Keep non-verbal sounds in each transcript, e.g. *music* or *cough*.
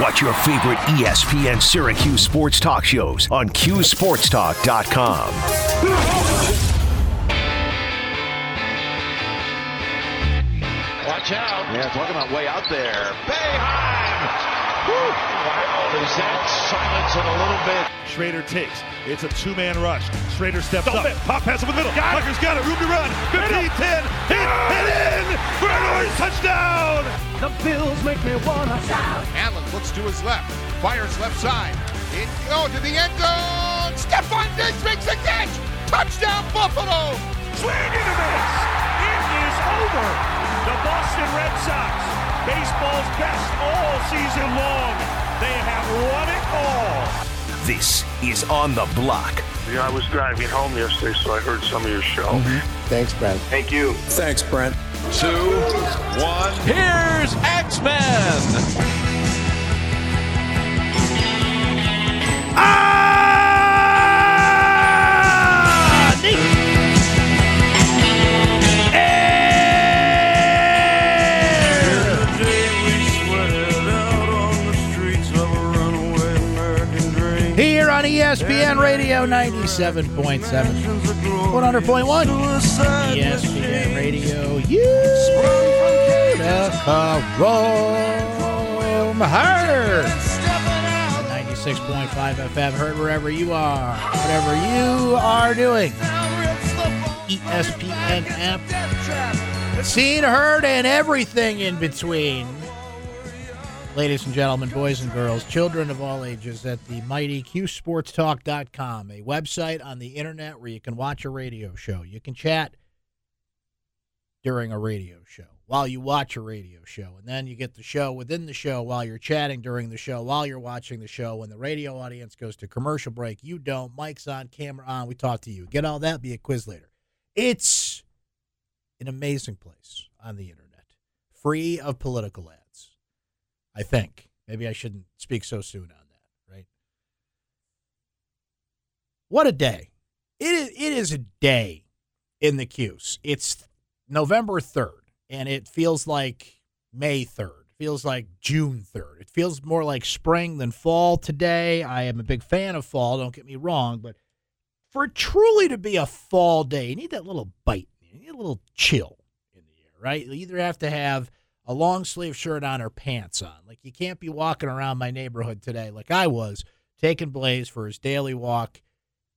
Watch your favorite ESPN Syracuse sports talk shows on QSportsTalk.com. Watch out. Yeah, talking about way out there. Bayheim! Whew. Wow, does that silence it a little bit? Shrader takes. It's a two-man rush. Shrader steps up. Pop pass over the middle. Tucker's got it. Room to run. 15, 10. Hit and in for an orange touchdown. The Bills make me wanna shout. Allen looks to his left, fires left side. It go oh, to the end zone. Stefon Diggs makes a catch. Touchdown Buffalo. Swing and a miss. It is over. The Boston Red Sox, baseball's best all season long. They have won it all. This is On the Block. Yeah, I was driving home yesterday, so I heard some of your show. Mm-hmm. Thanks, Brent. Thank you. Thanks, Brent. Two, one. Here's X-Men. Ah! Here on ESPN Radio 97.7, 100.1. ESPN Radio, Utica, Rome, heard. 96.5 FM, heard wherever you are, whatever you are doing. ESPN app. Seen, heard, and everything in between. Ladies and gentlemen, boys and girls, children of all ages, at the mighty QSportsTalk.com, a website on the internet where you can watch a radio show. You can chat during a radio show while you watch a radio show. And then you get the show within the show while you're chatting during the show, while you're watching the show. When the radio audience goes to commercial break, you don't. Mic's on, camera on. We talk to you. Get all that, be a quiz later. It's an amazing place on the internet, free of political ads. I think. Maybe I shouldn't speak so soon on that, right? What a day. It is, it is a day in the Q's. It's November 3rd, and it feels like May 3rd. It feels like June 3rd. It feels more like spring than fall today. I am a big fan of fall, don't get me wrong, but for truly to be a fall day, you need that little bite. You need a little chill in the air, right? You either have to have a long sleeve shirt on or pants on. Like you can't be walking around my neighborhood today like I was, taking Blaze for his daily walk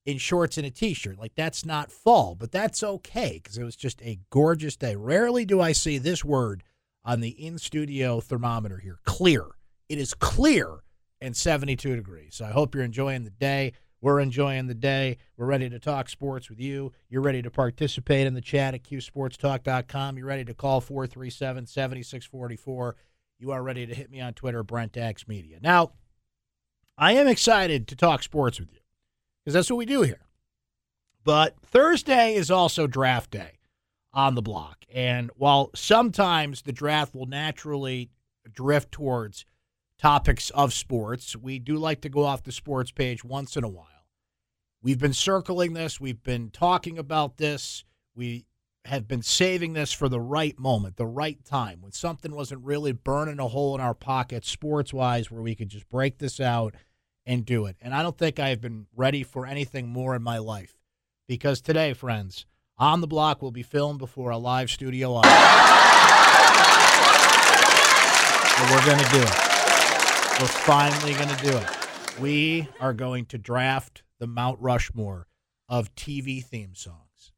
in shorts and a t-shirt. Like that's not fall, but that's okay because it was just a gorgeous day. Rarely do I see this word on the in-studio thermometer here. Clear. It is clear and 72 degrees. So I hope you're enjoying the day. We're enjoying the day. We're ready to talk sports with you. You're ready to participate in the chat at qsportstalk.com. You're ready to call 437 7644. You are ready to hit me on Twitter, Brent Axe Media. Now, I am excited to talk sports with you because that's what we do here. But Thursday is also draft day on the block. And while sometimes the draft will naturally drift towards topics of sports, we do like to go off the sports page once in a while. We've been circling this, we've been talking about this, we have been saving this for the right moment, the right time, when something wasn't really burning a hole in our pocket sports wise, where we could just break this out and do it. And I don't think I've been ready for anything more in my life because today, friends, on the block will be filmed before a live studio audience. And we're going to do it. We're finally going to do it. We are going to draft the Mount Rushmore of TV theme songs.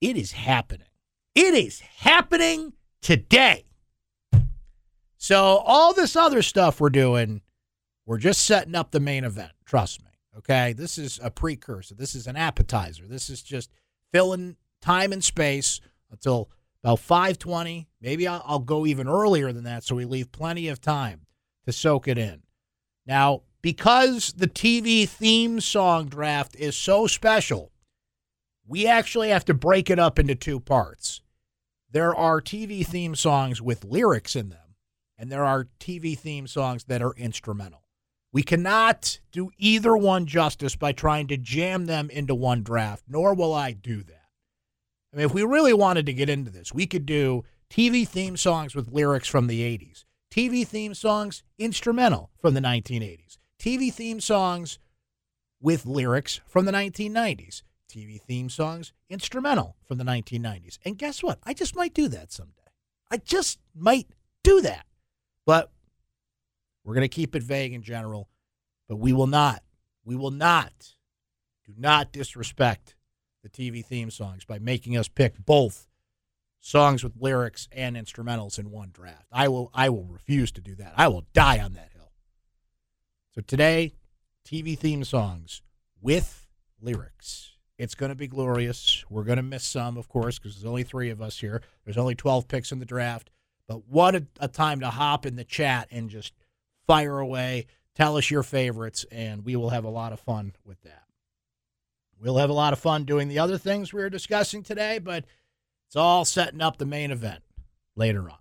It is happening. It is happening today. So, all this other stuff we're doing, we're just setting up the main event. Trust me. Okay. This is a precursor. This is an appetizer. This is just filling time and space until about 520. Maybe I'll, I'll go even earlier than that so we leave plenty of time to soak it in. Now, because the TV theme song draft is so special, we actually have to break it up into two parts. There are TV theme songs with lyrics in them, and there are TV theme songs that are instrumental. We cannot do either one justice by trying to jam them into one draft, nor will I do that. I mean, if we really wanted to get into this, we could do TV theme songs with lyrics from the 80s, TV theme songs, instrumental from the 1980s. TV theme songs with lyrics from the 1990s. TV theme songs, instrumental from the 1990s. And guess what? I just might do that someday. I just might do that. But we're going to keep it vague in general. But we will not, we will not, do not disrespect the TV theme songs by making us pick both songs with lyrics and instrumentals in one draft. I will I will refuse to do that. I will die on that hill. So today, TV theme songs with lyrics. It's going to be glorious. We're going to miss some, of course, because there's only three of us here. There's only 12 picks in the draft. But what a, a time to hop in the chat and just fire away. Tell us your favorites, and we will have a lot of fun with that. We'll have a lot of fun doing the other things we are discussing today, but it's all setting up the main event later on.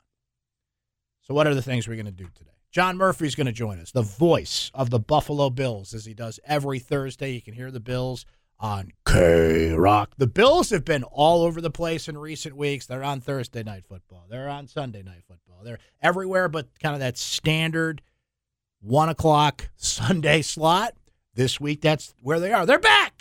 So, what are the things we're going to do today? John Murphy's going to join us, the voice of the Buffalo Bills, as he does every Thursday. You can hear the Bills on K Rock. The Bills have been all over the place in recent weeks. They're on Thursday night football, they're on Sunday night football, they're everywhere but kind of that standard one o'clock Sunday slot. This week, that's where they are. They're back.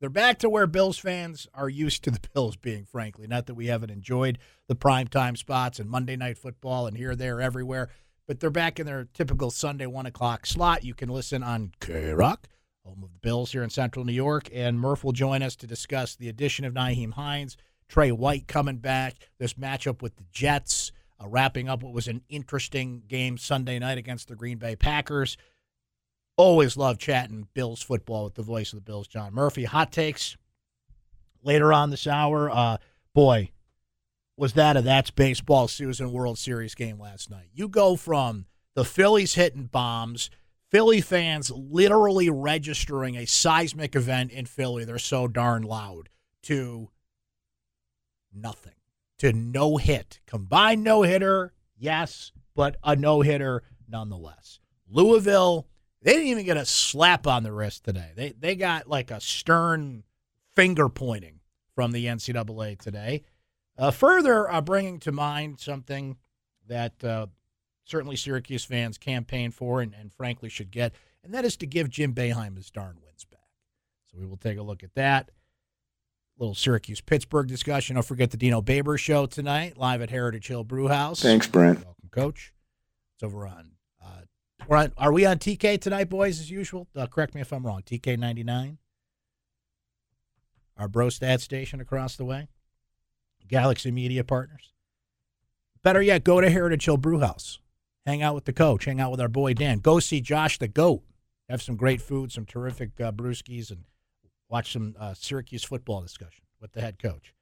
They're back to where Bills fans are used to the Bills being, frankly. Not that we haven't enjoyed the primetime spots and Monday night football and here, there, everywhere, but they're back in their typical Sunday one o'clock slot. You can listen on K Rock, home of the Bills here in Central New York, and Murph will join us to discuss the addition of Nyheim Hines, Tre White coming back, this matchup with the Jets, uh, wrapping up what was an interesting game Sunday night against the Green Bay Packers. Always love chatting Bills football with the voice of the Bills, John Murphy. Hot takes later on this hour. Uh, boy, was that a That's Baseball Susan World Series game last night. You go from the Phillies hitting bombs, Philly fans literally registering a seismic event in Philly. They're so darn loud, to nothing, to no hit. Combined no hitter, yes, but a no hitter nonetheless. Louisville they didn't even get a slap on the wrist today. They they got like a stern finger pointing from the NCAA today. Uh, further, uh, bringing to mind something that uh, certainly Syracuse fans campaign for and, and frankly should get, and that is to give Jim Boeheim his darn wins back. So we will take a look at that. Little Syracuse Pittsburgh discussion. Don't forget the Dino Babers show tonight, live at Heritage Hill Brewhouse. Thanks, Brent. Welcome, Coach. It's over on we're on, are we on TK tonight, boys, as usual? Uh, correct me if I'm wrong. TK 99? Our Brostat station across the way? Galaxy Media Partners? Better yet, go to Heritage Hill Brewhouse. Hang out with the coach. Hang out with our boy Dan. Go see Josh the Goat. Have some great food, some terrific uh, brewskis, and watch some uh, Syracuse football discussion with the head coach.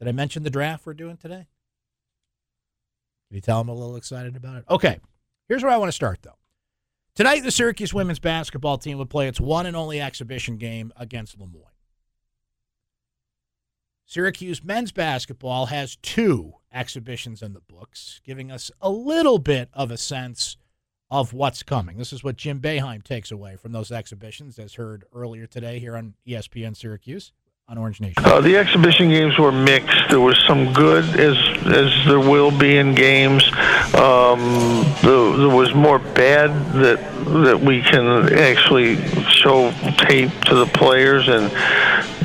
Did I mention the draft we're doing today? Did you tell I'm a little excited about it? Okay. Here's where I want to start, though. Tonight, the Syracuse women's basketball team will play its one and only exhibition game against Le Moyne. Syracuse men's basketball has two exhibitions in the books, giving us a little bit of a sense of what's coming. This is what Jim Boeheim takes away from those exhibitions, as heard earlier today here on ESPN Syracuse on Orange Nation? Uh, the exhibition games were mixed. There was some good, as as there will be in games. Um, the, there was more bad that that we can actually show tape to the players, and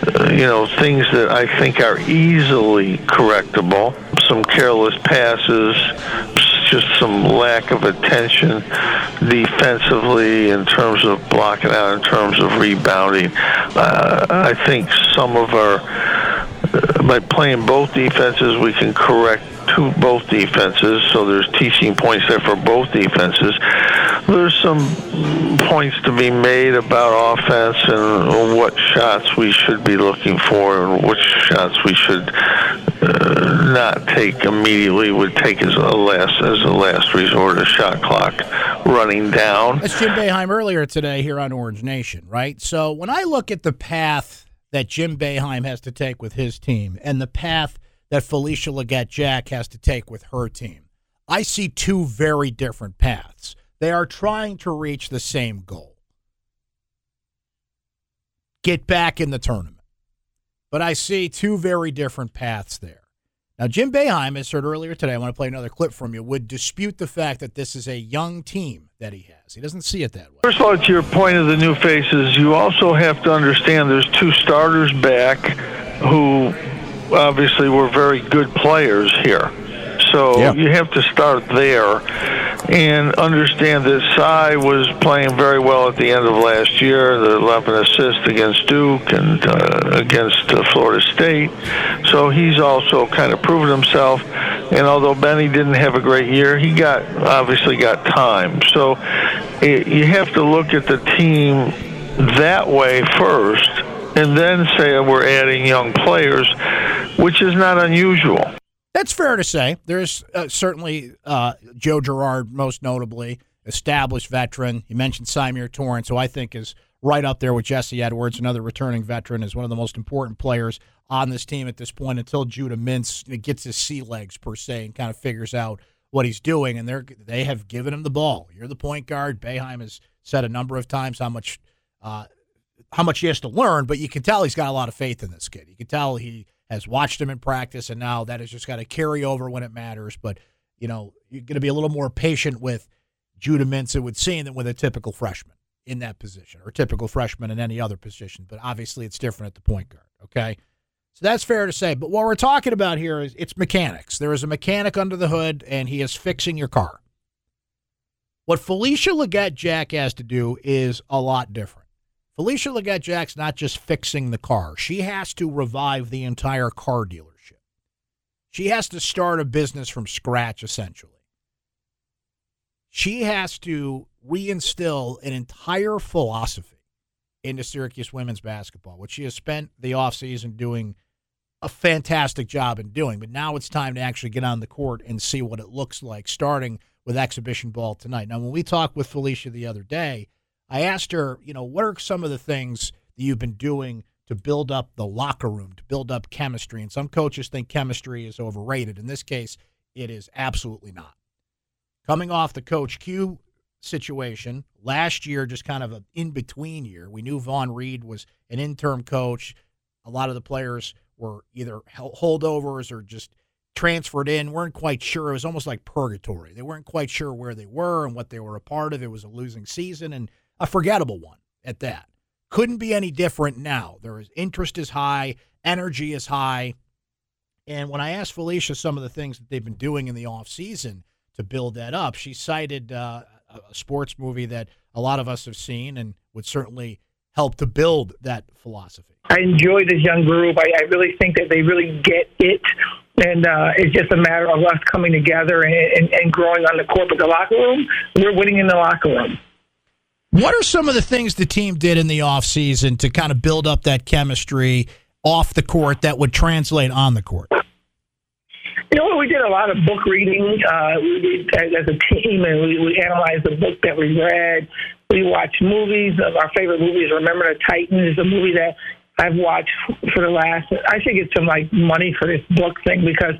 uh, you know things that I think are easily correctable. Some careless passes, just some lack of attention defensively in terms of blocking out, in terms of rebounding. Uh, I think some of our, uh, by playing both defenses, we can correct to both defenses, so there's teaching points there for both defenses. There's some points to be made about offense and what shots we should be looking for and which shots we should not take immediately. Would take as a last as a last resort, a shot clock running down. That's Jim Boeheim earlier today here on Orange Nation, right? So when I look at the path that Jim Boeheim has to take with his team and the path that Felicia Legette-Jack has to take with her team. I see two very different paths. They are trying to reach the same goal get back in the tournament. But I see two very different paths there. Now, Jim Boeheim, as heard earlier today, I want to play another clip from you, would dispute the fact that this is a young team that he has. He doesn't see it that way. First of all, to your point of the new faces, you also have to understand there's two starters back who obviously were very good players here. So Yeah. you have to start there and understand that Cy was playing very well at the end of last year, the 11 assists against Duke and uh, against uh, Florida State. So he's also kind of proven himself. And although Benny didn't have a great year, he got obviously got time. So it, you have to look at the team that way first, and then say we're adding young players, which is not unusual. That's fair to say. There's uh, certainly uh, Joe Girard, most notably, established veteran. You mentioned Symir Torrence, who I think is right up there with Jesse Edwards, another returning veteran, is one of the most important players on this team at this point until Judah Mintz gets his sea legs, per se, and kind of figures out what he's doing. And they're, they have given him the ball. You're the point guard. Boeheim has said a number of times how much uh, how much he has to learn, but you can tell he's got a lot of faith in this kid. You can tell he has watched him in practice, and now that has just got to carry over when it matters. But you know, you're going to be a little more patient with Judah Mintz, it would seem, than with a typical freshman in that position, or typical freshman in any other position. But obviously, it's different at the point guard. Okay, so that's fair to say. But what we're talking about here is it's mechanics. There is a mechanic under the hood, and he is fixing your car. What Felicia Legette Jack has to do is a lot different. Felicia Legette Jack's not just fixing the car, she has to revive the entire car dealership. She has to start a business from scratch, essentially. She has to reinstill an entire philosophy into Syracuse women's basketball, which she has spent the offseason doing a fantastic job in doing. But now it's time to actually get on the court and see what it looks like, starting with exhibition ball tonight. Now, when we talked with Felicia the other day, I asked her, you know, what are some of the things that you've been doing to build up the locker room, to build up chemistry? And some coaches think chemistry is overrated. In this case, it is absolutely not. Coming off the Coach Q situation, last year, just kind of an in between year, we knew Vonn Read was an interim coach. A lot of the players were either holdovers or just transferred in, weren't quite sure. It was almost like purgatory. They weren't quite sure where they were and what they were a part of. It was a losing season and a forgettable one at that. Couldn't be any different now. There is interest is high, energy is high. And when I asked Felicia some of the things that they've been doing in the off season to build that up, she cited uh, a sports movie that a lot of us have seen and would certainly help to build that philosophy. I enjoy this young group. I, I really think that they really get it. And uh, it's just a matter of us coming together and, and, and growing on the court. But the locker room, we're winning in the locker room. What are some of the things the team did in the offseason to kind of build up that chemistry off the court that would translate on the court? You know, we did a lot of book reading uh, as, a team, and we, we analyzed the book that we read. We watched movies. Our favorite movie is Remember the Titans. A movie that I've watched for the last. I should get some like money for this book thing because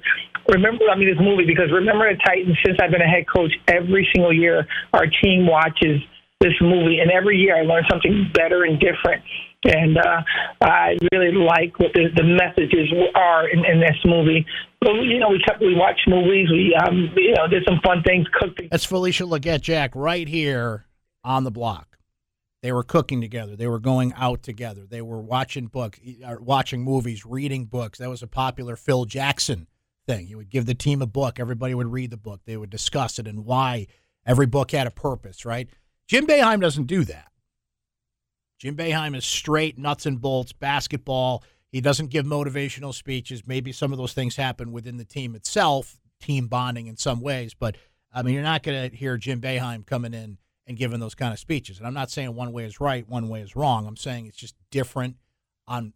remember, I mean, this movie because Remember the Titans. Since I've been a head coach, every single year our team watches this movie, and every year I learn something better and different. And uh, I really like what the, the messages are in, in this movie. But you know, we kept we watched movies. We um, you know did some fun things. Cooked. That's Felicia Legette Jack right here on the block. They were cooking together. They were going out together. They were watching books, watching movies, reading books. That was a popular Phil Jackson thing. He would give the team a book. Everybody would read the book. They would discuss it and why every book had a purpose, right? Jim Boeheim doesn't do that. Jim Boeheim is straight nuts and bolts basketball. He doesn't give motivational speeches. Maybe some of those things happen within the team itself, team bonding in some ways. But I mean, you're not going to hear Jim Boeheim coming in and giving those kind of speeches. And I'm not saying one way is right, one way is wrong. I'm saying it's just different on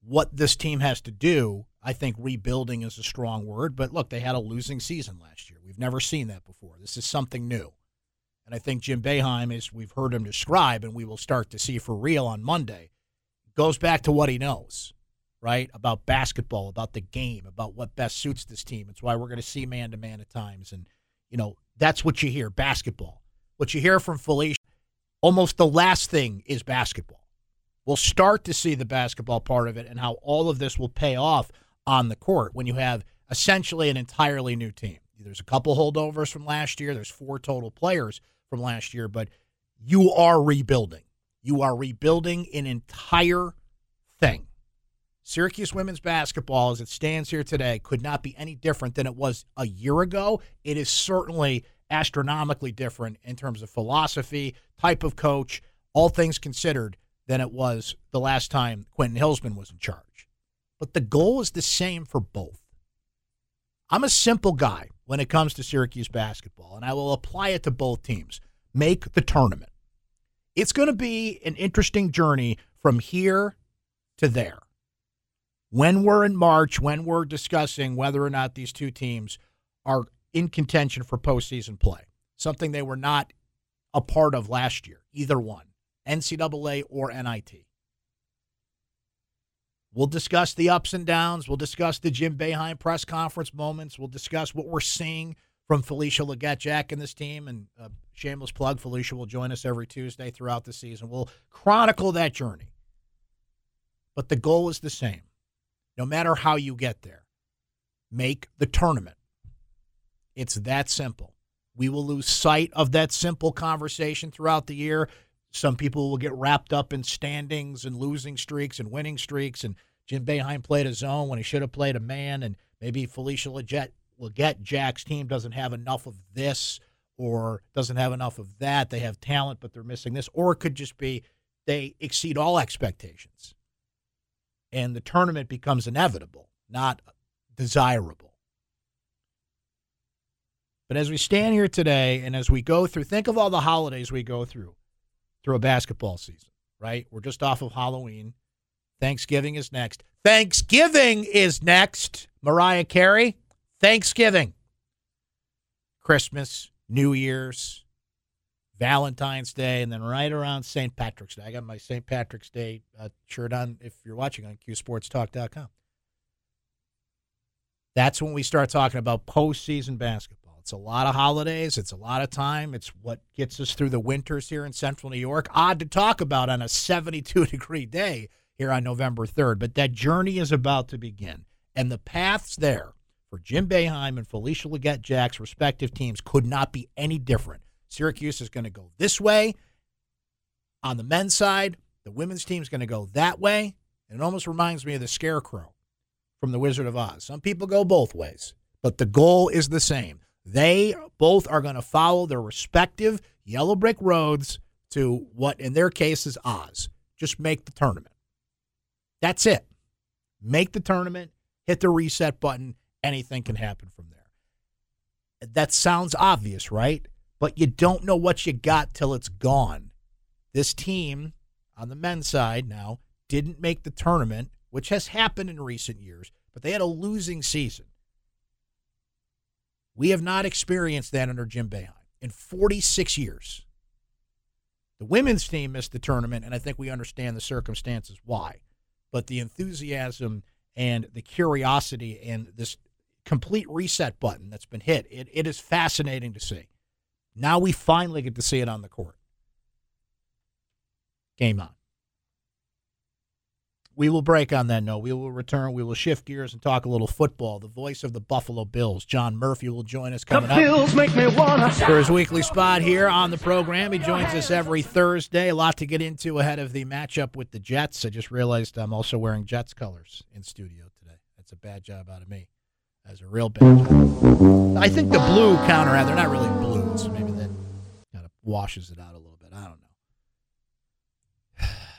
what this team has to do. I think rebuilding is a strong word, but look, they had a losing season last year. We've never seen that before. This is something new. And I think Jim Boeheim, as we've heard him describe, and we will start to see for real on Monday, goes back to what he knows, right? About basketball, about the game, about what best suits this team. It's why we're going to see man to man at times. And, you know, that's what you hear basketball. What you hear from Felicia, almost the last thing is basketball. We'll start to see the basketball part of it and how all of this will pay off on the court when you have essentially an entirely new team. There's a couple holdovers from last year. There's four total players from last year, but you are rebuilding. You are rebuilding an entire thing. Syracuse women's basketball, as it stands here today, could not be any different than it was a year ago. It is certainly astronomically different in terms of philosophy, type of coach, all things considered, than it was the last time Quentin Hillsman was in charge. But the goal is the same for both. I'm a simple guy when it comes to Syracuse basketball, and I will apply it to both teams. Make the tournament. It's going to be an interesting journey from here to there. When we're in March, when we're discussing whether or not these two teams are in contention for postseason play, something they were not a part of last year, either one, NCAA or NIT. We'll discuss the ups and downs. We'll discuss the Jim Boeheim press conference moments. We'll discuss what we're seeing from Felicia Legette-Jack and this team. And shameless plug, Felicia will join us every Tuesday throughout the season. We'll chronicle that journey. But the goal is the same. No matter how you get there, make the tournament. It's that simple. We will lose sight of that simple conversation throughout the year. Some people will get wrapped up in standings and losing streaks and winning streaks. And Jim Boeheim played a zone when he should have played a man. And maybe Felicia Legette, will get Jack's team doesn't have enough of this or doesn't have enough of that. They have talent, but they're missing this. Or it could just be they exceed all expectations. And the tournament becomes inevitable, not desirable. But as we stand here today and as we go through, think of all the holidays we go through through a basketball season, right? We're just off of Halloween. Thanksgiving is next. Thanksgiving is next. Mariah Carey, Thanksgiving. Christmas, New Year's, Valentine's Day, and then right around St. Patrick's Day. I got my St. Patrick's Day uh, shirt on if you're watching on QSportsTalk.com. That's when we start talking about postseason basketball. It's a lot of holidays. It's a lot of time. It's what gets us through the winters here in central New York. Odd to talk about on a 72 *laughs* degree day here on November 3rd, but that journey is about to begin. And the paths there for Jim Boeheim and Felicia Legette-Jack's respective teams could not be any different. Syracuse is going to go this way on the men's side. The women's team is going to go that way. And it almost reminds me of the Scarecrow from The Wizard of Oz. Some people go both ways, but the goal is the same. They both are going to follow their respective yellow brick roads to what, in their case, is Oz. Just make the tournament. That's it. Make the tournament, hit the reset button. Anything can happen from there. That sounds obvious, right? But you don't know what you got till it's gone. This team on the men's side now didn't make the tournament, which has happened in recent years, but they had a losing season. We have not experienced that under Jim Boeheim in 46 years. The women's team missed the tournament, and I think we understand the circumstances why. But the enthusiasm and the curiosity and this complete reset button that's been hit, it, it is fascinating to see. Now we finally get to see it on the court. Game on. We will break on that note. We will return. We will shift gears and talk a little football. The voice of the Buffalo Bills, John Murphy, will join us coming the Bills up make me wanna for his weekly spot here on the program. He joins us every Thursday. A lot to get into ahead of the matchup with the Jets. I just realized I'm also wearing Jets colors in studio today. That's a bad job out of me. That's a real bad job. I think the blue counter, they're not really blue, so maybe that kind of washes it out a little bit. I don't know. *sighs*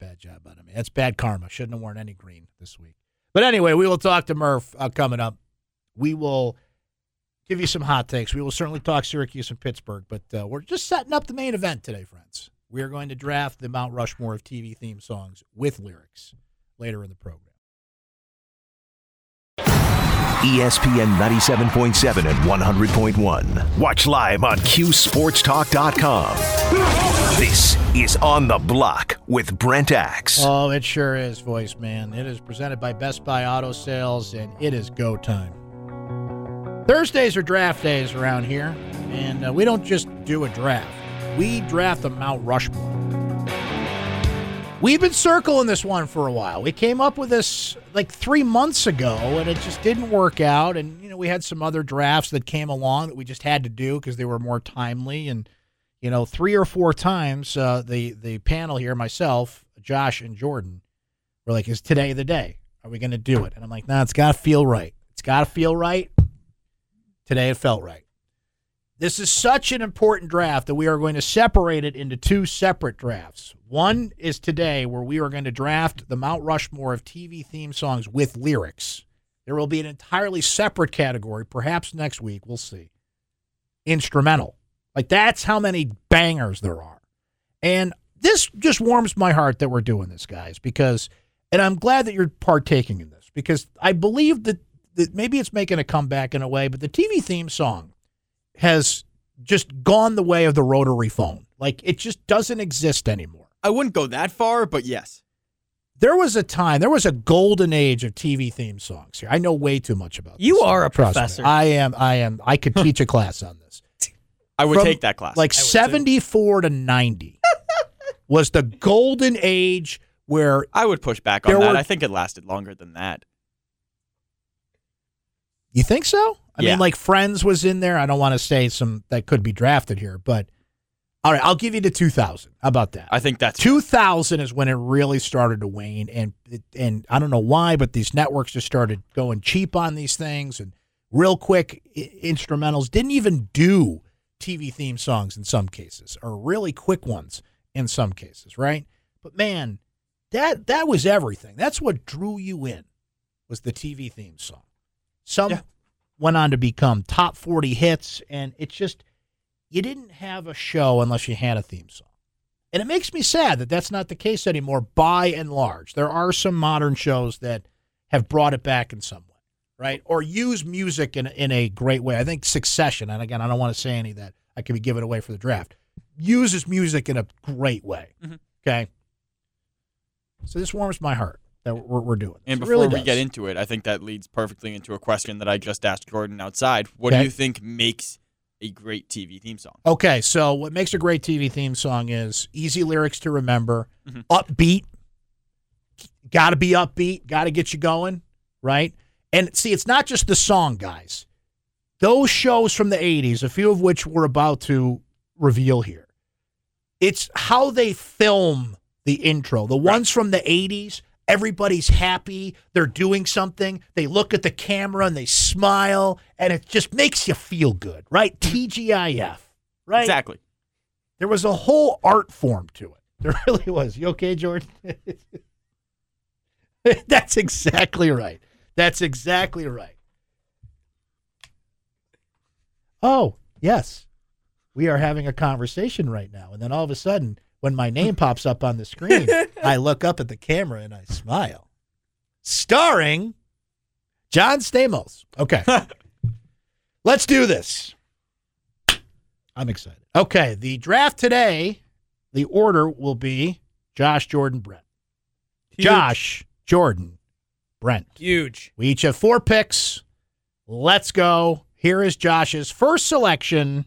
Bad job out of me. That's bad karma. Shouldn't have worn any green this week. But anyway, we will talk to Murph uh, coming up. We will give you some hot takes. We will certainly talk Syracuse and Pittsburgh, but uh, we're just setting up the main event today, friends. We are going to draft the Mount Rushmore of TV theme songs with lyrics later in the program. ESPN 97.7 and 100.1. Watch live on QSportsTalk.com. This is On the Block with Brent Axe. Oh, it sure is, voice man. It is presented by Best Buy Auto Sales, and it is go time. Thursdays are draft days around here, and uh, we don't just do a draft. We draft the Mount Rushmore. We've been circling this one for a while. We came up with this like three months ago, and it just didn't work out. And you know, we had some other drafts that came along that we just had to do because they were more timely. And you know, three or four times, uh, the the panel here, myself, Josh, and Jordan, were like, "Is today the day? Are we going to do it?" And I'm like, "Nah, it's got to feel right. It's got to feel right." Today, it felt right. This is such an important draft that we are going to separate it into two separate drafts. One is today, where we are going to draft the Mount Rushmore of TV theme songs with lyrics. There will be an entirely separate category, perhaps next week. We'll see. Instrumental. Like, that's how many bangers there are. And this just warms my heart that we're doing this, guys, because, and I'm glad that you're partaking in this because I believe that, that maybe it's making a comeback in a way, but the TV theme song has just gone the way of the rotary phone. Like it just doesn't exist anymore. I wouldn't go that far, but yes. There was a time, there was a golden age of TV theme songs here. I know way too much about You this. are a Trust me. professor. I am I am I could teach a class on this. I would From, take that class. Like 74 to 90 was the golden age where I would push back on that. were- I think it lasted longer than that. you think so? I Yeah. mean like Friends was in there. I don't want to say some that could be drafted here, but all right, I'll give you the 2000. How about that? I think that's 2000 is when it really started to wane, and and I don't know why, but these networks just started going cheap on these things, and real quick I- instrumentals didn't even do TV theme songs in some cases, or really quick ones in some cases, right? But man, that that was everything. That's what drew you in was the TV theme song. Some Yeah. Went on to become top 40 hits, and it's just you didn't have a show unless you had a theme song. And it makes me sad that that's not the case anymore by and large. There are some modern shows that have brought it back in some way, right? Or use music in, in a great way. I think Succession, and again, I don't want to say any of that. I could be giving away for the draft, uses music in a great way. Mhm. Okay. So this warms my heart that we're, we're doing. And It before really we does. get into it, I think that leads perfectly into a question that I just asked Jordan outside. What Okay. do you think makes a great TV theme song? Okay, so what makes a great TV theme song is easy lyrics to remember, Mhm. upbeat. Got to be upbeat, got to get you going, right? And see, it's not just the song, guys. Those shows from the 80s, a few of which we're about to reveal here, it's how they film the intro. The ones from the 80s, everybody's happy, they're doing something, they look at the camera and they smile, and it just makes you feel good, right? Mm-hmm. TGIF, right? Exactly. There was a whole art form to it. *laughs* There really was. You okay, Jordan? *laughs* That's exactly right. That's exactly right. Oh, yes. We are having a conversation right now. And then all of a sudden, when my name pops up on the screen, *laughs* I look up at the camera and I smile. Starring John Stamos. Okay. *laughs* Let's do this. I'm excited. Okay, the draft today, the order will be Josh, Jordan, Brent. Josh, Jordan, Brent. Huge. We each have four picks. Let's go. Here is Josh's first selection.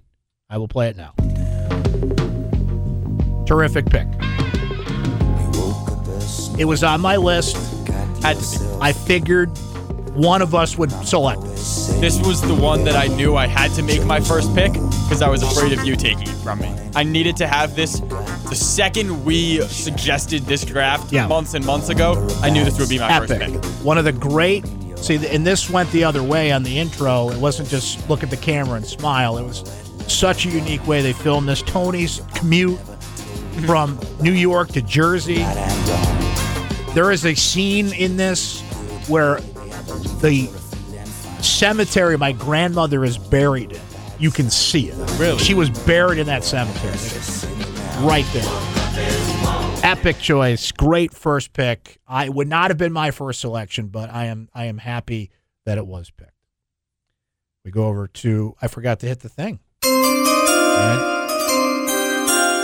I will play it now. Terrific pick. It was on my list. Be. I figured one of us would select this. This was the one that I knew I had to make my first pick because I was afraid of you taking it from me. I needed to have this. The second we suggested this draft Yeah. months and months ago, I knew this would be my Epic. first pick. One of the great. See, and this went the other way on the intro. It wasn't just look at the camera and smile. It was such a unique way they filmed this. Tony's commute from New York to Jersey. There is a scene in this where the cemetery my grandmother is buried in. You can see it. Really? She was buried in that cemetery. Right there. Epic choice. Great first pick. I would not have been my first selection, but I am I am happy that it was picked. We go over to I forgot to hit the thing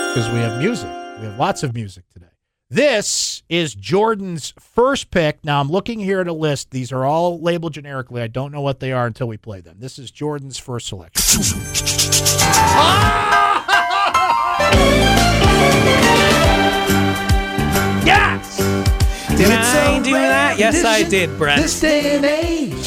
because we have music. We have lots of music today. This is Jordan's first pick. Now I'm looking here at a list. These are all labeled generically. I don't know what they are until we play them. This is Jordan's first selection. *laughs* yes! Did I do that? Yes, I did, Brett. This day and age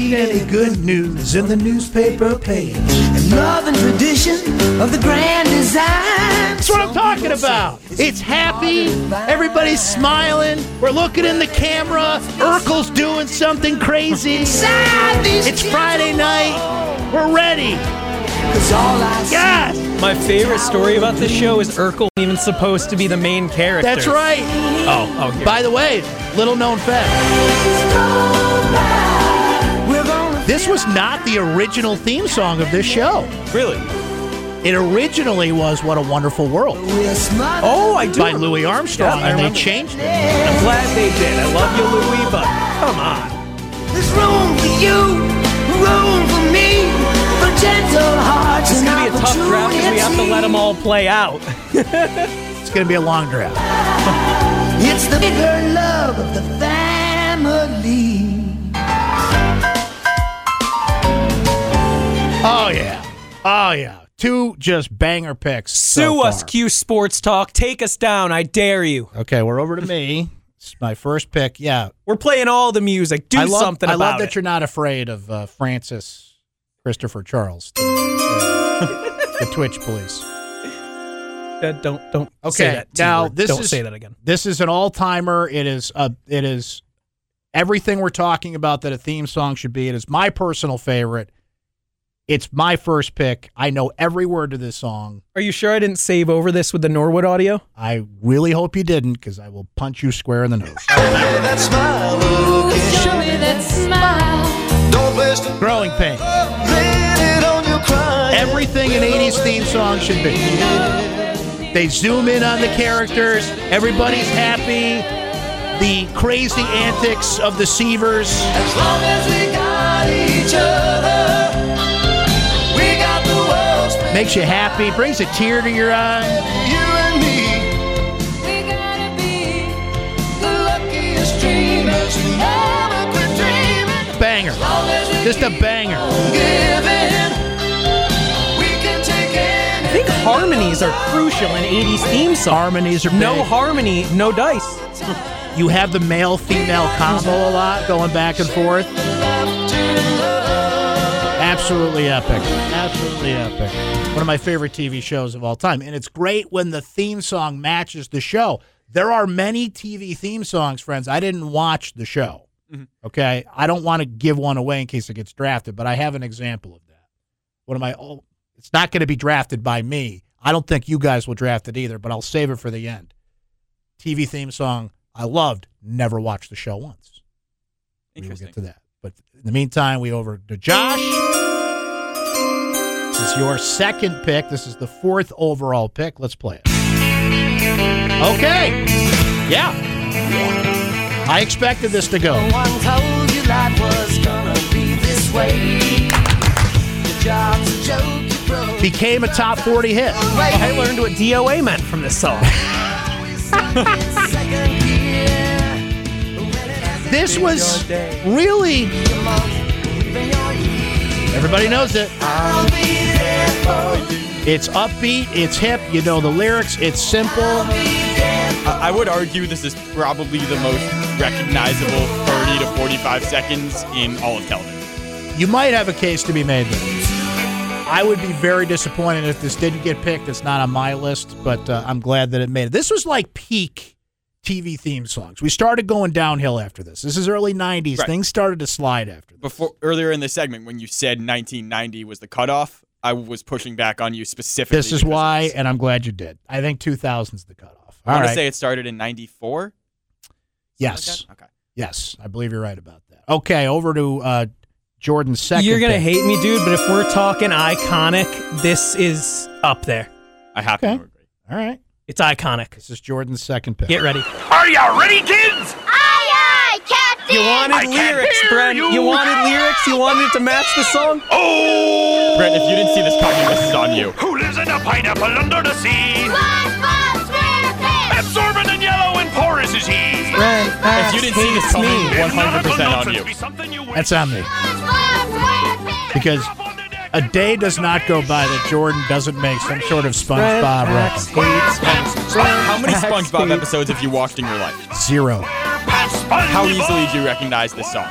read any good news in the newspaper page. And love and tradition of the grand design. That's what I'm talking about. It's happy. Everybody's smiling. We're looking in the camera. Urkel's doing something crazy. It's Friday night. We're ready. God, My favorite story about this show is Urkel even supposed to be the main character. that's right. Oh, oh, here. By the way, little known fact. This was not the original theme song of this show. Really? It originally was "What a Wonderful World" oh, I do. by remember- Louis Armstrong, Yeah, and they changed it. I'm glad they did. I love you, Louis, but come on. There's room for you, room for me, for gentle hearts It's and gonna be a tough draft because we have to let them all play out. *laughs* It's going to be a long draft. It's the bigger love of the family. Yeah, oh yeah. Two just banger picks. so Sue us, far. Q Sports Talk. Take us down. I dare you. Okay, we're over to me. It's my first pick. Yeah, We're playing all the music. Do I love, something I love that it. you're not afraid of uh, Francis Christopher Charles, the, uh, the Twitch police. *laughs* Uh, don't don't Okay, say that. T now word. this don't is say that again. This is an all timer. It is uh, it is everything we're talking about that a theme song should be. It is my personal favorite. It's my first pick. I know every word to this song. Are you sure I didn't save over this with the Norwood audio? I really hope you didn't, because I will punch you square in the nose. Smile again. Show me that smile. Don't waste a Growing pain. Lay it on your crying. Everything an 80s theme song should be. They zoom in on the characters. Everybody's happy. The crazy antics of the Seavers. As long as we got each other, Makes you happy. Brings a tear to your eye. You and me, We gotta be the luckiest dreamers who never quit dreaming. Banger. Long as we Just a banger. giving, we can take I think harmonies are crucial in 80s theme songs. Harmonies are No harmony, no dice. You have the male female combo a lot going back and forth. Absolutely epic. Absolutely epic. One of my favorite TV shows of all time. And it's great when the theme song matches the show. There are many TV theme songs, friends. I didn't watch the show. Mm-hmm. Okay. I don't want to give one away in case it gets drafted, but I have an example of that. One of my, oh, it's not going to be drafted by me. I don't think you guys will draft it either, but I'll save it for the end. TV theme song I loved, never watched the show once. We will get to that. But in the meantime, we over to Josh. This is your second pick. This is the fourth overall pick. Let's play it. Okay. Yeah. I expected this to go. One told you life was gonna be this way. Your job's a joke. Became a top 40 hit. I learned what DOA meant from this song. *laughs* This was really, everybody knows it. I'll be there for you. It's upbeat, it's hip, you know the lyrics, it's simple. I I would argue this is probably the most recognizable 30 to 45 seconds in all of television. You might have a case to be made there. I would be very disappointed if this didn't get picked. It's not on my list, but uh, I'm glad that it made it. This was like peak TV theme songs. We started going downhill after this. This is early 90s. Right. Things started to slide after this. Before earlier in the segment, when you said 1990 was the cutoff, I was pushing back on you specifically. This is why, this. and I'm glad you did. I think 2000's the cutoff. I want right. to say it started in 94. yes. Okay. Yes. I believe you're right about that. Okay, over to uh, Jordan's second. You're gonna hate me, dude, but if we're talking iconic, this is up there. I have Okay. to agree. All right. It's iconic. This is Jordan's second pick. Get ready. Are you ready, kids? Aye, aye, Captain. You wanted I can't lyrics, Brent. you. You wanted lyrics. You wanted it to match the song. Oh! Brent, if you didn't see this coming, this is on you. Who lives in a pineapple under the sea? SpongeBob SquarePants. Absorbent and yellow and porous is he. Brent, If you didn't see this coming, me. 100% on you. That's on me. SpongeBob Because a day does not go by that Jordan doesn't make some sort of SpongeBob Max reference. How many SpongeBob episodes have you watched in your life? Zero. How easily do you recognize this song?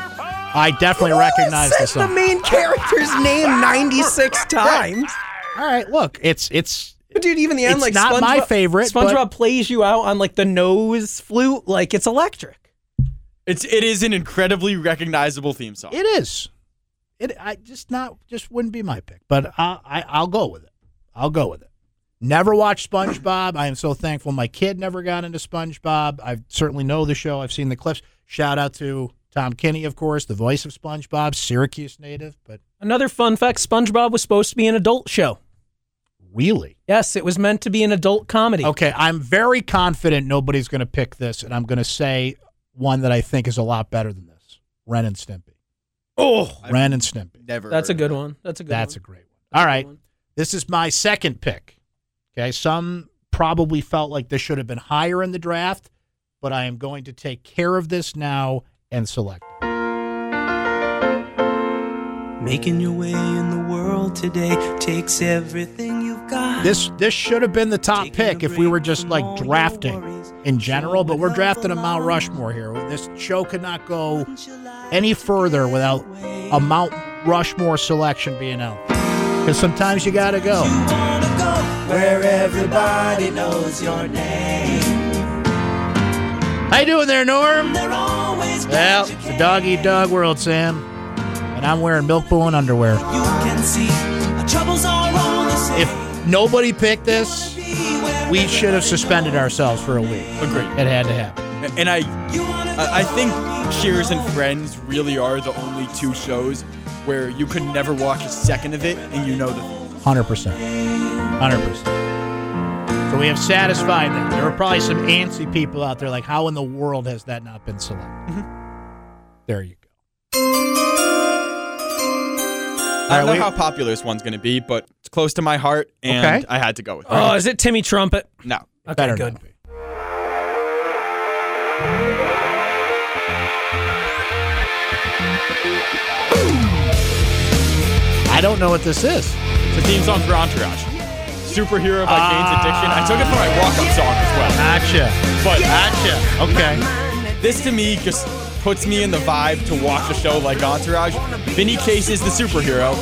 I definitely recognize Said this the main character's name 96 times. All right, look, it's it's But dude, even the end, It's like not my SpongeBob- favorite, but- SpongeBob plays you out on like the nose flute, like it's electric. It's it is an incredibly recognizable theme song. it is. It I just not just wouldn't be my pick, but I, I I'll go with it. I'll go with it. Never watched SpongeBob. I am so thankful my kid never got into SpongeBob. I certainly know the show. I've seen the clips. Shout out to Tom Kenny, of course, the voice of SpongeBob, Syracuse native. But Another fun fact SpongeBob was supposed to be an adult show. really, Yes, it was meant to be an adult comedy. okay, I'm very confident nobody's going to pick this, and I'm going to say one that I think is a lot better than this: Ren and Stimpy. Oh, Ren and Stimpy. Never. that's a good of it. one. That's a good That's a great one. All right. one. This is my second pick. Okay. Some probably felt like this should have been higher in the draft, but I am going to take care of this now and select. Making your way in the world today takes everything you've got. This this should have been the top Taking pick if we were just like drafting worries. in general, but we're drafting a Mount Rushmore here. This show could not go any further without a Mount Rushmore selection being out. Because sometimes you got to go. wanna go where everybody knows your name. How you doing there, Norm? Well, it's the came. dog eat dog world, Sam. And I'm wearing milk bone underwear. You can see troubles are all the same. If nobody picked this, we should have suspended ourselves for a week. Agreed. It had to happen. And I, I I think Cheers and Friends really are the only two shows where you could never watch a second of it and you know the 100%. 100%. So we have satisfied them. There are probably some antsy people out there like, how in the world has that not been selected? Mm-hmm. There you go. I don't All know right, how popular this one's going to be, but it's close to my heart, and Okay. I had to go with it. Oh, is it Timmy Trumpet? No. Okay, Better good. not be. I don't know what this is. It's a theme song for Entourage. Superhero by Jane's Addiction. I took it for my walk-up song as well. Gotcha. But Gotcha. Okay. this to me just puts me in the vibe to watch a show like Entourage. Vinny Chase is the superhero.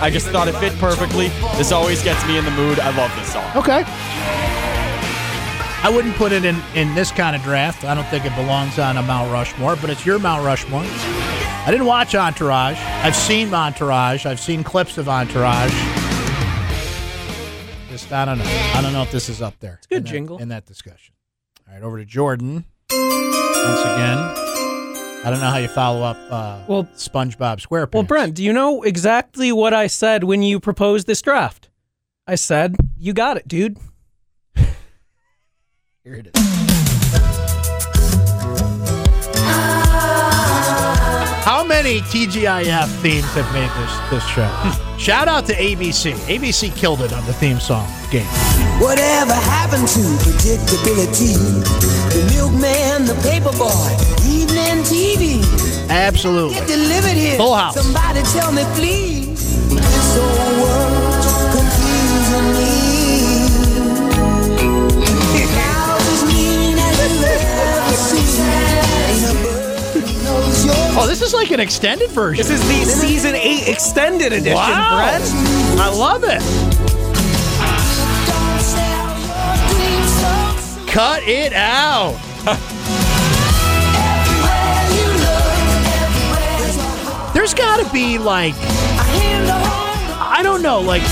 I just thought it fit perfectly. This always gets me in the mood. I love this song. Okay. I wouldn't put it in, in this kind of draft. I don't think it belongs on a Mount Rushmore, but it's your Mount Rushmore. I didn't watch Entourage. I've seen Entourage. I've seen clips of Entourage. Just I don't know. I don't know if this is up there. It's good in that- jingle. in that discussion. All right, over to Jordan once again. I don't know how you follow up uh, Well- SpongeBob SquarePants. Well, Brent, do you know exactly what I said when you proposed this draft? I said, you got it, dude. *laughs* Here it is. Many TGIF themes have made this this show? *laughs* Shout out to ABC. ABC killed it on the theme song game. Whatever happened to predictability? The milkman, the paperboy, evening TV. Absolutely. Get delivered here. Full house. Somebody tell me, please. This whole world Oh, this is like an extended version. This is the season eight extended edition, wow. Brent. I love it. Don't sell your dreams so soon. Cut it out. Everywhere you look, everywhere there's a heart. There's got to be like A hand to hold on. I don't know, like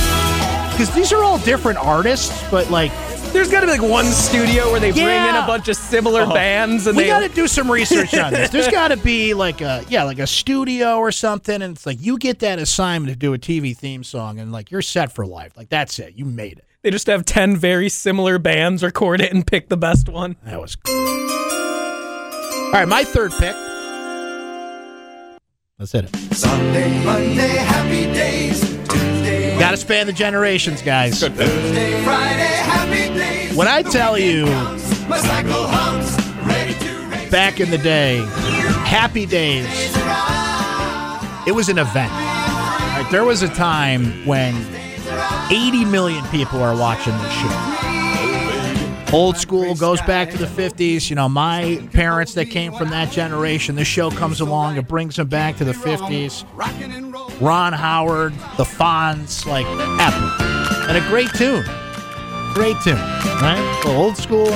because these are all different artists, but like There's got to be like one studio where they bring in a bunch of similar oh. bands and they we they got to do some research on this. There's *laughs* got to be like a yeah, like a studio or something, and it's like you get that assignment to do a TV theme song, and like you're set for life. Like that's it, you made it. they just have 10 very similar bands record it and pick the best one. That was cool. All right, my third pick. Let's hit it. Sunday, Monday, happy days. Got to span the generations, guys. Thursday, Friday. When I tell you My cycle hums, ready to race. back in the day, Happy Days, it was an event. Right, there was a time when 80 million people are watching this show. Old school goes back to the 50s. You know, my parents that came from that generation, this show comes along, it brings them back to the 50s. Ron Howard, the Fonz, like epic. And a great tune. Great tune, right? So old school.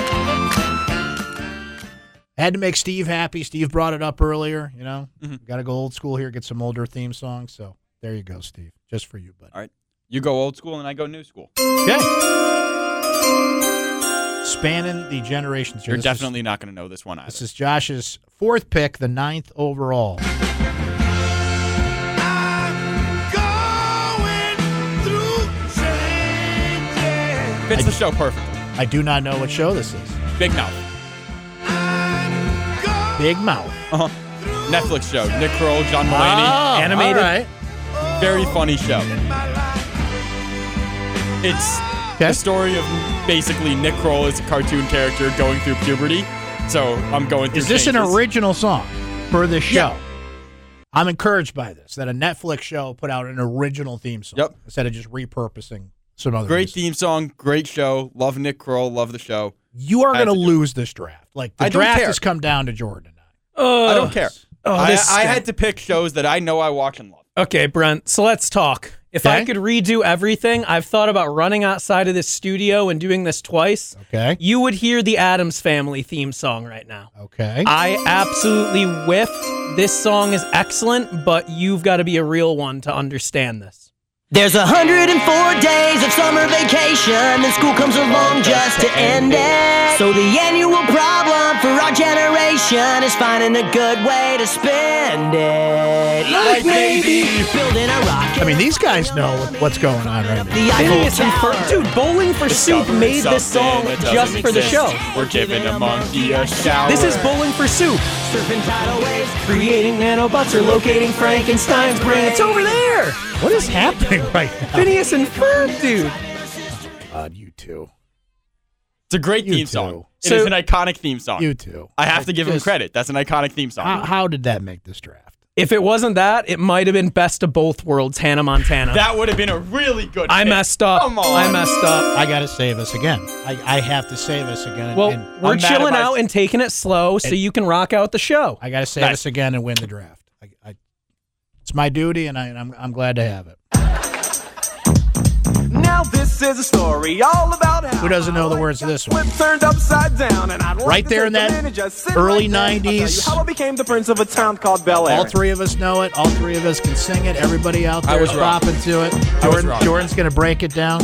Had to make Steve happy. Steve brought it up earlier, you know. Mm-hmm. Got to go old school here, get some older theme songs. So there you go, Steve. Just for you, buddy. All right. You go old school and I go new school. Okay. Spanning the generations here. You're This is- definitely not going to know this one either. This is Josh's fourth pick, the ninth overall. Fits the show perfectly. I do not know what show this is. Big Mouth. Big Mouth. Uh-huh. Netflix show. Nick Kroll, John Mulaney. Oh, Animated. right. Very funny show. It's Okay. the story of basically Nick Kroll is a cartoon character going through puberty. So I'm going through. Is this an original song for this show? Yeah. I'm encouraged by this that a Netflix show put out an original theme song Yep. instead of just repurposing some other. Great music. theme song, great show. Love Nick Kroll, love the show. You are going to to do it. lose this draft. Like the I don't draft care. has come down to Jordan. And I I don't care. Oh, I, I had to pick shows that I know I watch and love. Okay, Brent. So let's talk. If I could redo everything, I've thought about running outside of this studio and doing this twice. Okay. You would hear the Addams Family theme song right now. Okay. I absolutely whiffed. This song is excellent, but you've got to be a real one to understand this. There's 104 days of summer vacation, and school comes along just to end it. So the annual problem for our generation is finding a good way to spend it. Like maybe building a rocket. I mean, these guys know what's going on right now. The Eiffel Phineas Tower. Ferb, dude, Bowling for Soup made this song just for the show. We're giving a monkey a shower. This is Bowling for Soup. Surfing tidal waves. Creating nanobots or locating Frankenstein's brain. It's over there. What is happening right now? Phineas and Ferb, dude. God, you two. It's a great You theme too. song. So- it is an iconic theme song. You two. I have to give him Just- credit. That's an iconic theme song. How, how did that make this draft? If it wasn't that, it might have been Best of Both Worlds, Hannah Montana. that would have been a really good. I pick. messed up. Come on. I messed up. I got to save us again. I, I have to save us again. and- Well, and we're I'm mad chilling if I- out and taking it slow so you can rock out the show. I got to save Nice. us again and win the draft. I, I, it's my duty, and, I, and I'm, I'm glad to have it. Now this is a story all about how Who doesn't know the words to this one? Turned upside down, and I'd like Right there in a that minute, early right there. I'll tell you 90s. How I became the prince of a town called Bel Air. All three of us know it. All three of us can sing it. Everybody out I there was is wrong. bopping to it. I was Jordan. Jordan's going to break it down.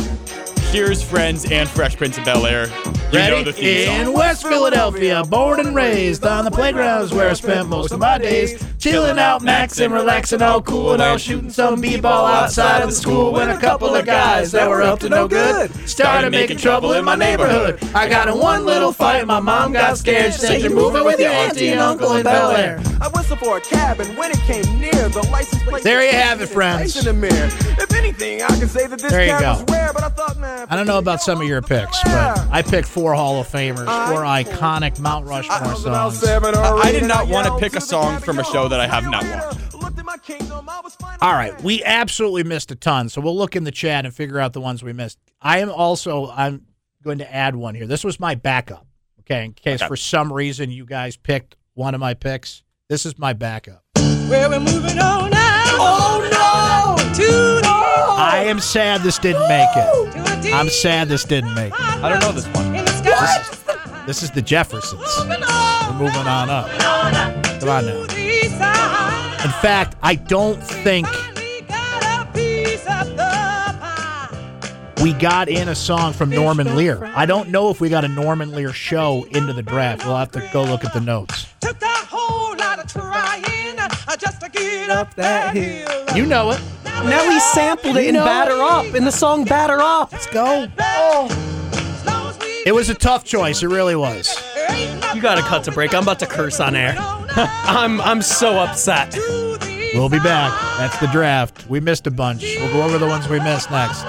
Cheers, Friends, and Fresh Prince of Bel Air. You know the theme In song. West Philadelphia, born and raised on the playgrounds where I spent most of my days. Chilling out, maxing, relaxing, all cool and all shooting some b-ball outside of the school when a couple of guys that were up to no good started making trouble in my neighborhood. I got in one little fight, my mom got scared. She said, You're moving with your auntie and uncle in Bel Air. I whistled for a cab, and when it came near, the license plate. There you have it, friends. In the mirror. If anything, I can say that this There you cab go. rare, but I thought, man. I don't know about some of your picks, but I picked four Hall of Famers, four iconic Mount Rushmore songs. I, I did not want to pick a song from a show that I have not watched. All right, we absolutely missed a ton, so we'll look in the chat and figure out the ones we missed. I am also I'm going to add one here. This was my backup. Okay, in case Okay. for some reason you guys picked one of my picks. This is my backup. Where we're moving on now. Oh no! To the I am sad this didn't make it. I'm sad this didn't make it. I don't know this one. What? This is the Jeffersons. We're moving on up. Come on now. In fact, I don't think we got in a song from Norman Lear. I don't know if we got a Norman Lear show into the draft. We'll have to go look at the notes. Just get up that hill. You know it. Now he sampled it in Batter Up, in the song Batter Up. Let's go. It was a tough choice. It really was. You got to cut to break. I'm about to curse on air. *laughs* I'm I'm so upset. We'll be back. That's the draft. We missed a bunch. We'll go over the ones we missed next.